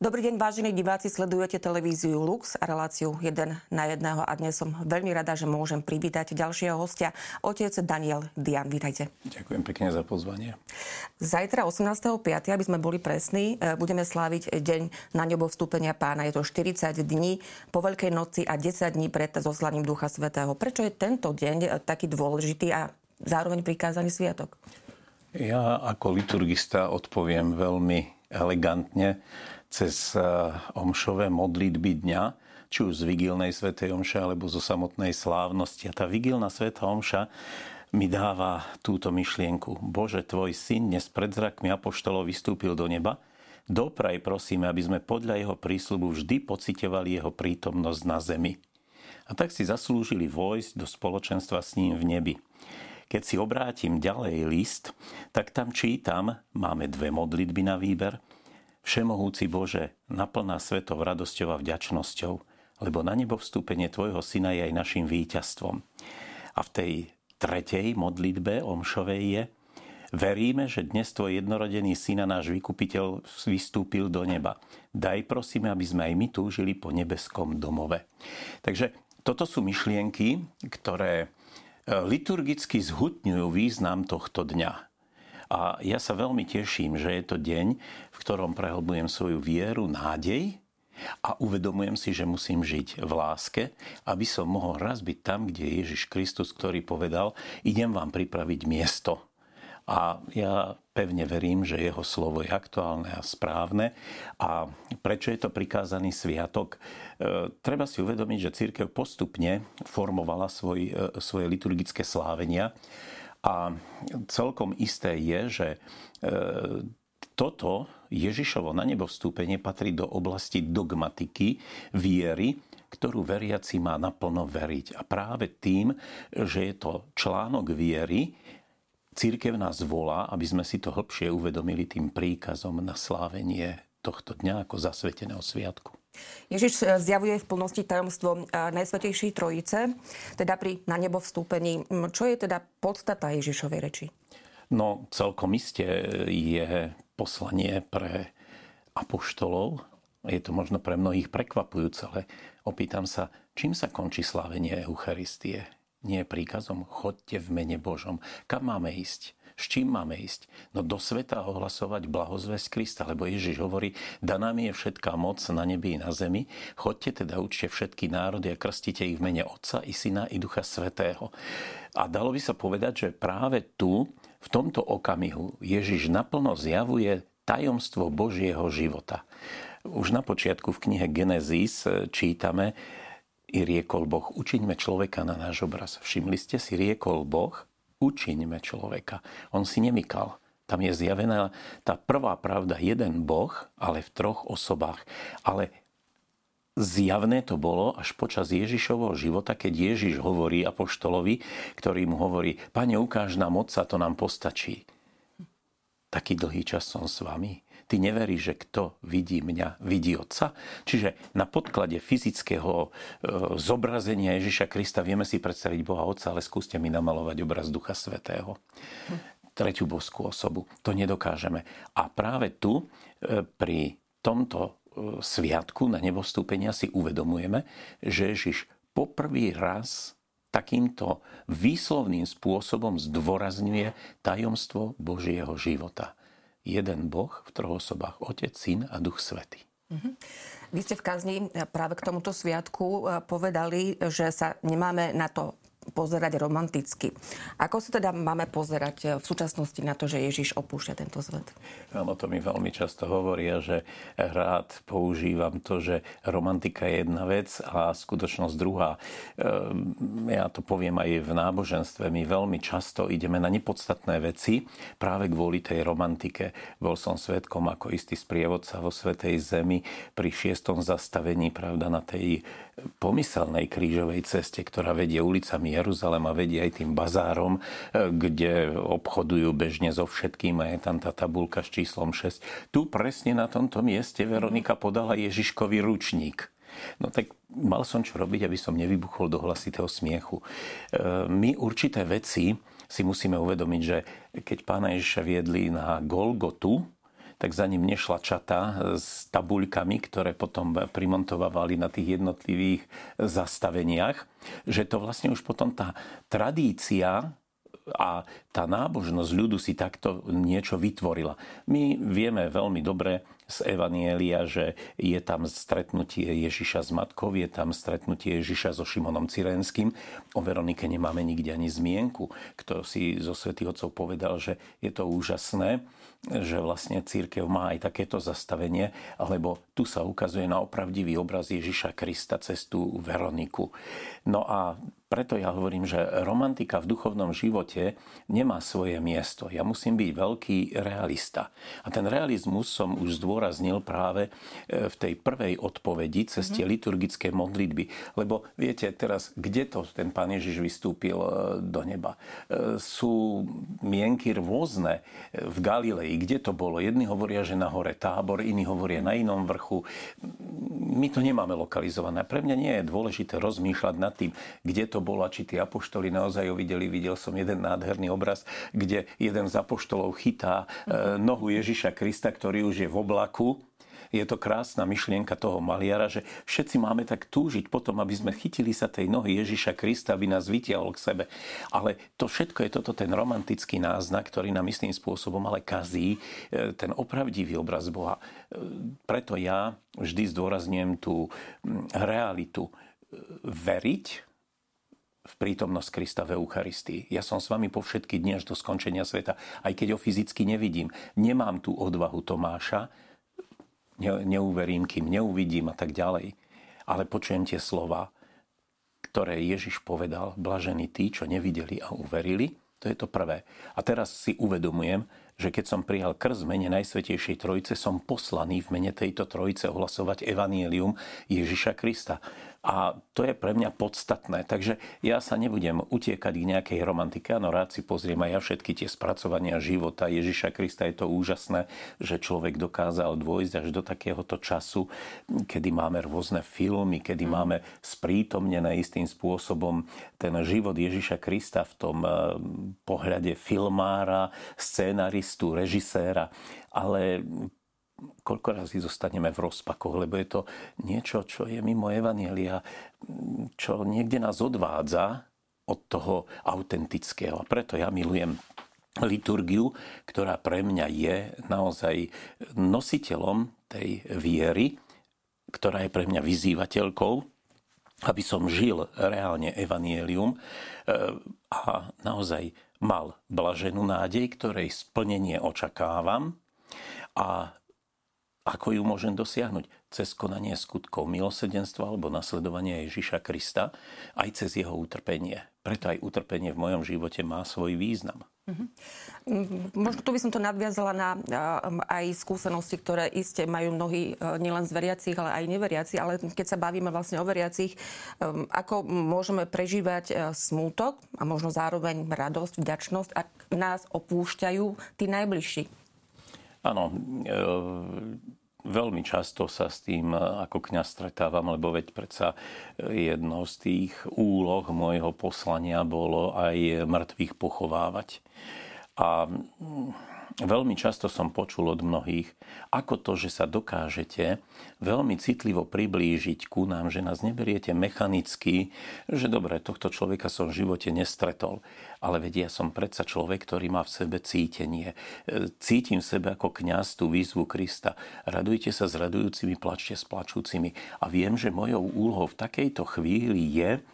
Dobrý deň, vážení diváci, sledujete televíziu Lux a reláciu 1 na 1 a dnes som veľmi rada, že môžem privítať ďalšieho hostia, otec Daniel Dian. Vítajte. Ďakujem pekne za pozvanie. Zajtra 18.5., aby sme boli presní, e, budeme sláviť deň na nebo vstúpenia pána. Je to 40 dní po Veľkej noci a 10 dní pred zoslaním Ducha Svetého. Prečo je tento deň taký dôležitý a zároveň prikázaný sviatok? Ja ako liturgista odpoviem veľmi elegantne cez eh, omšové modlitby dňa, či už z vigilnej svätej omše alebo zo samotnej slávnosti. A tá vigilná svätá omša mi dáva túto myšlienku. Bože, tvoj syn dnes pred zrakmi apoštolov vystúpil do neba. Dopraj prosíme, aby sme podľa jeho prísľubu vždy pocitovali jeho prítomnosť na zemi. A tak si zaslúžili vojsť do spoločenstva s ním v nebi. Keď si obrátim ďalej list, tak tam čítam, máme dve modlitby na výber – Všemohúci Bože, naplná svetov radosťou a vďačnosťou, lebo na nebo vstúpenie Tvojho Syna je aj našim víťazstvom. A v tej tretej modlitbe Omšovej je Veríme, že dnes Tvoj jednorodený Syn a náš vykupiteľ vystúpil do neba. Daj prosíme, aby sme aj my túžili po nebeskom domove. Takže toto sú myšlienky, ktoré e, liturgicky zhutňujú význam tohto dňa. A ja sa veľmi teším, že je to deň, v ktorom prehlbujem svoju vieru, nádej a uvedomujem si, že musím žiť v láske, aby som mohol raz byť tam, kde je Ježiš Kristus, ktorý povedal, idem vám pripraviť miesto. A ja pevne verím, že jeho slovo je aktuálne a správne. A prečo je to prikázaný sviatok? E, treba si uvedomiť, že církev postupne formovala svoj, e, svoje liturgické slávenia a celkom isté je, že e, toto Ježišovo na nebo vstúpenie patrí do oblasti dogmatiky, viery, ktorú veriaci má naplno veriť. A práve tým, že je to článok viery, církev nás volá, aby sme si to hlbšie uvedomili tým príkazom na slávenie tohto dňa ako zasveteného sviatku. Ježiš eh, zjavuje v plnosti tajomstvo eh, Najsvetejšej Trojice, teda pri na nebo vstúpení. Čo je teda podstata Ježišovej reči? No celkom iste je poslanie pre apoštolov. Je to možno pre mnohých prekvapujúce, ale opýtam sa, čím sa končí slávenie Eucharistie? Nie príkazom, chodte v mene Božom. Kam máme ísť? S čím máme ísť? No do sveta ohlasovať blahozvesť Krista, lebo Ježiš hovorí, daná mi je všetká moc na nebi i na zemi, chodte teda učte všetky národy a krstite ich v mene Otca i Syna i Ducha Svetého. A dalo by sa povedať, že práve tu, v tomto okamihu, Ježiš naplno zjavuje tajomstvo Božieho života. Už na počiatku v knihe Genesis čítame, i riekol Boh, učiňme človeka na náš obraz. Všimli ste si, riekol Boh, učiňme človeka. On si nemykal. Tam je zjavená tá prvá pravda, jeden Boh, ale v troch osobách. Ale zjavné to bolo až počas Ježišovho života, keď Ježiš hovorí apoštolovi, ktorý mu hovorí, pane, ukáž nám Otca, to nám postačí. Taký dlhý čas som s vami ty neveríš, že kto vidí mňa, vidí Otca? Čiže na podklade fyzického e, zobrazenia Ježiša Krista vieme si predstaviť Boha Otca, ale skúste mi namalovať obraz Ducha Svetého. Tretiu boskú osobu. To nedokážeme. A práve tu e, pri tomto e, sviatku na nebostúpenia si uvedomujeme, že Ježiš poprvý raz takýmto výslovným spôsobom zdôrazňuje tajomstvo Božieho života jeden Boh v troch osobách, Otec, Syn a Duch Svetý. Mm-hmm. Vy ste v kazni práve k tomuto sviatku eh, povedali, že sa nemáme na to pozerať romanticky. Ako sa teda máme pozerať eh, v súčasnosti na to, že Ježiš opúšťa tento svet? Áno, to mi veľmi často hovoria, že rád používam to, že romantika je jedna vec a skutočnosť druhá. Ehm, ja to poviem aj v náboženstve. My veľmi často ideme na nepodstatné veci práve kvôli tej romantike. Bol som svetkom ako istý sprievodca vo Svetej Zemi pri šiestom zastavení, pravda, na tej pomyselnej krížovej ceste, ktorá vedie ulicami Jeruzalema, vedie aj tým bazárom, e, kde obchodujú bežne so všetkým a je tam tá tabulka s číslom 6. Tu presne na tomto mieste Veronika podala Ježiškový ručník. No tak mal som čo robiť, aby som nevybuchol do hlasitého smiechu. E, my určité veci si musíme uvedomiť, že keď pána Ježiša viedli na Golgotu, tak za ním nešla čata s tabuľkami, ktoré potom primontovávali na tých jednotlivých zastaveniach, že to vlastne už potom tá tradícia a tá nábožnosť ľudu si takto niečo vytvorila. My vieme veľmi dobre z Evanielia, že je tam stretnutie Ježiša s matkou, je tam stretnutie Ježiša so Šimonom Cyrenským. O Veronike nemáme nikde ani zmienku. Kto si zo svätých Otcov povedal, že je to úžasné, že vlastne církev má aj takéto zastavenie, lebo tu sa ukazuje na opravdivý obraz Ježiša Krista cez tú Veroniku. No a preto ja hovorím, že romantika v duchovnom živote nemá svoje miesto. Ja musím byť veľký realista. A ten realizmus som už zdôraznil práve e, v tej prvej odpovedi cez tie mhm. liturgické modlitby. Lebo viete, teraz, kde to ten pán Ježiš vystúpil e, do neba? E, sú mienky rôzne v Galilei. Kde to bolo? Jedni hovoria, že na hore tábor, iní hovoria na inom vrchu. My to nemáme lokalizované. Pre mňa nie je dôležité rozmýšľať nad tým, kde to to bolo či tí apoštoli naozaj ho videli. Videl som jeden nádherný obraz, kde jeden z apoštolov chytá uh-huh. nohu Ježiša Krista, ktorý už je v oblaku je to krásna myšlienka toho maliara, že všetci máme tak túžiť potom, aby sme chytili sa tej nohy Ježiša Krista, aby nás vytiahol k sebe. Ale to všetko je toto ten romantický náznak, ktorý nám istým spôsobom ale kazí e, ten opravdivý obraz Boha. E, preto ja vždy zdôrazňujem tú realitu. Veriť v prítomnosť Krista v Eucharistii. Ja som s vami po všetky dni až do skončenia sveta, aj keď ho fyzicky nevidím. Nemám tú odvahu Tomáša, ne, neuverím, kým neuvidím a tak ďalej. Ale počujem tie slova, ktoré Ježiš povedal, blažení tí, čo nevideli a uverili, to je to prvé. A teraz si uvedomujem, že keď som prijal krst v mene Najsvetejšej Trojice, som poslaný v mene tejto Trojice ohlasovať evanielium Ježiša Krista. A to je pre mňa podstatné. Takže ja sa nebudem utiekať k nejakej romantike. Áno, rád si pozriem aj ja všetky tie spracovania života Ježiša Krista. Je to úžasné, že človek dokázal dôjsť až do takéhoto času, kedy máme rôzne filmy, kedy mm. máme sprítomnené istým spôsobom ten život Ježiša Krista v tom eh, pohľade filmára, scénaristu, scenaristu, režiséra, ale koľko razy zostaneme v rozpakoch, lebo je to niečo, čo je mimo Evanielia, čo niekde nás odvádza od toho autentického. A preto ja milujem liturgiu, ktorá pre mňa je naozaj nositeľom tej viery, ktorá je pre mňa vyzývateľkou, aby som žil reálne evanielium eh, a naozaj mal blaženú nádej, ktorej splnenie očakávam a ako ju môžem dosiahnuť? Cez konanie skutkov milosedenstva alebo nasledovania Ježiša Krista, aj cez jeho utrpenie. Preto aj utrpenie v mojom živote má svoj význam. Mm-hmm. Možno tu by som to nadviazala na aj skúsenosti, ktoré iste majú mnohí e, nielen z veriacich, ale aj neveriaci. Ale keď sa bavíme vlastne o veriacich, um, ako môžeme prežívať smútok a možno zároveň radosť, vďačnosť, ak nás opúšťajú tí najbližší? Áno, e, veľmi často sa s tým ako kňaz stretávam, lebo veď predsa jednou z tých úloh môjho poslania bolo aj mŕtvych pochovávať. A veľmi často som počul od mnohých, ako to, že sa dokážete veľmi citlivo priblížiť ku nám, že nás neberiete mechanicky, že dobre, tohto človeka som v živote nestretol. Ale vedia, som predsa človek, ktorý má v sebe cítenie. Cítim v sebe ako kňaz tú výzvu Krista. Radujte sa s radujúcimi, plačte s plačúcimi. A viem, že mojou úlohou v takejto chvíli je,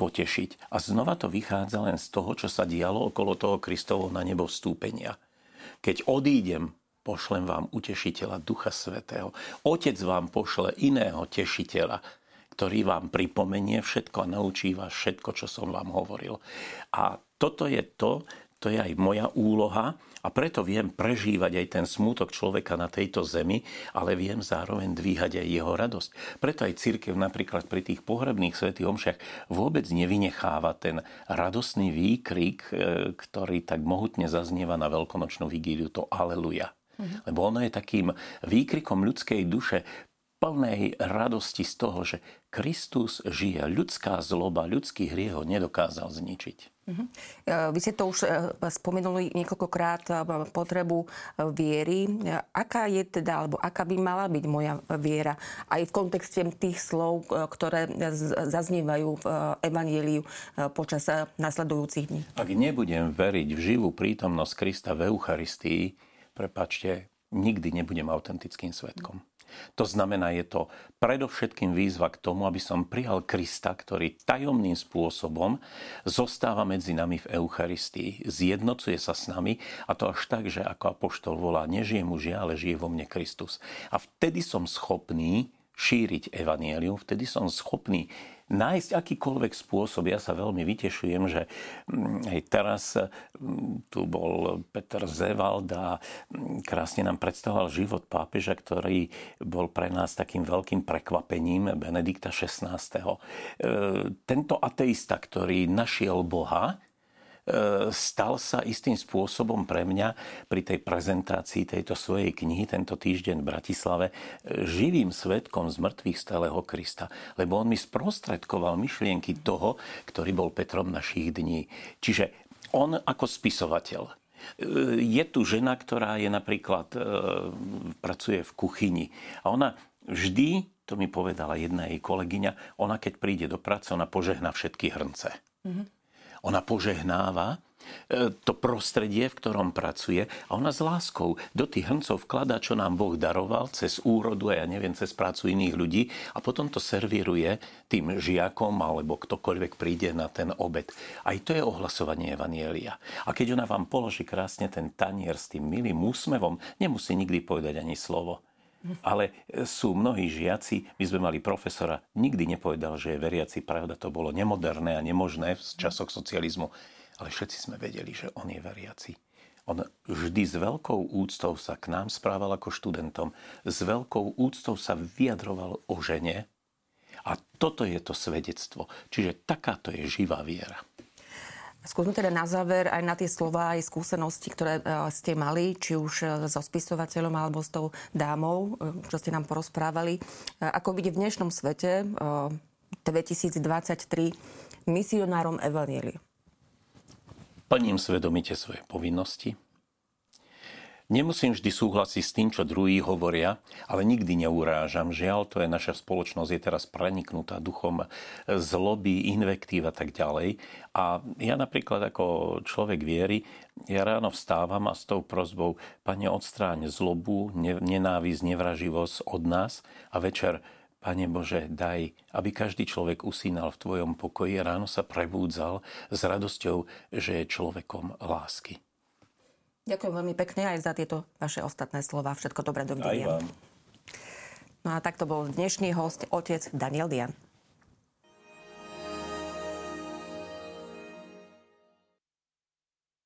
potešiť. A znova to vychádza len z toho, čo sa dialo okolo toho Kristovo na nebo vstúpenia. Keď odídem, pošlem vám utešiteľa Ducha Svetého. Otec vám pošle iného tešiteľa, ktorý vám pripomenie všetko a naučí vás všetko, čo som vám hovoril. A toto je to, to je aj moja úloha a preto viem prežívať aj ten smútok človeka na tejto zemi, ale viem zároveň dvíhať aj jeho radosť. Preto aj církev napríklad pri tých pohrebných svetých omšiach vôbec nevynecháva ten radostný výkrik, e, ktorý tak mohutne zaznieva na veľkonočnú vigíliu, to aleluja. Mhm. Lebo ono je takým výkrikom ľudskej duše plnej radosti z toho, že Kristus žije. Ľudská zloba, ľudský hriech ho nedokázal zničiť. Uh-huh. Vy ste to už spomenuli niekoľkokrát, potrebu viery. Aká je teda, alebo aká by mala byť moja viera? Aj v kontexte tých slov, ktoré zaznievajú v Evangeliu počas nasledujúcich dní. Ak nebudem veriť v živú prítomnosť Krista v Eucharistii, prepačte, nikdy nebudem autentickým svetkom. To znamená, je to predovšetkým výzva k tomu, aby som prijal Krista, ktorý tajomným spôsobom zostáva medzi nami v Eucharistii, zjednocuje sa s nami a to až tak, že ako apoštol volá, nežije mužia, ale žije vo mne Kristus. A vtedy som schopný šíriť evanielium, vtedy som schopný nájsť akýkoľvek spôsob. Ja sa veľmi vytešujem, že mm, aj teraz mm, tu bol Peter Zevald a mm, krásne nám predstavoval život pápeža, ktorý bol pre nás takým veľkým prekvapením Benedikta XVI. E, tento ateista, ktorý našiel Boha, stal sa istým spôsobom pre mňa pri tej prezentácii tejto svojej knihy tento týždeň v Bratislave e, živým svetkom z mŕtvych stáleho Krista, lebo on mi sprostredkoval myšlienky toho, ktorý bol Petrom našich dní. Čiže on ako spisovateľ, e, je tu žena, ktorá je napríklad, pracuje v kuchyni a ona vždy, to mi povedala jedna jej kolegyňa, ona keď príde do práce, ona požehná všetky hrnce. Mm-hmm ona požehnáva e, to prostredie, v ktorom pracuje a ona s láskou do tých hrncov vkladá, čo nám Boh daroval cez úrodu a ja neviem, cez prácu iných ľudí a potom to servíruje tým žiakom alebo ktokoľvek príde na ten obed. Aj to je ohlasovanie Evanielia. A keď ona vám položí krásne ten tanier s tým milým úsmevom, nemusí nikdy povedať ani slovo ale sú mnohí žiaci, my sme mali profesora, nikdy nepovedal, že je veriaci, pravda, to bolo nemoderné a nemožné v časoch socializmu, ale všetci sme vedeli, že on je veriaci. On vždy s veľkou úctou sa k nám správal ako študentom, s veľkou úctou sa vyjadroval o žene a toto je to svedectvo. Čiže takáto je živá viera. Skúsme teda na záver aj na tie slova, aj skúsenosti, ktoré e, ste mali, či už e, so spisovateľom alebo s tou dámou, e, čo ste nám porozprávali. Ako vidie v dnešnom svete 2023 misionárom Evanielia? Plním svedomite svoje povinnosti, Nemusím vždy súhlasiť s tým, čo druhí hovoria, ale nikdy neurážam. Žiaľ, to je naša spoločnosť, je teraz preniknutá duchom zloby, invektív a tak ďalej. A ja napríklad ako človek viery, ja ráno vstávam a s tou prozbou, Pane, odstráň zlobu, nenávisť, nevraživosť od nás a večer Pane Bože, daj, aby každý človek usínal v Tvojom pokoji, ráno sa prebúdzal s radosťou, že je človekom lásky. Ďakujem veľmi pekne aj za tieto vaše ostatné slova. Všetko dobré, dovidenia. No a takto bol dnešný host, otec Daniel Dian.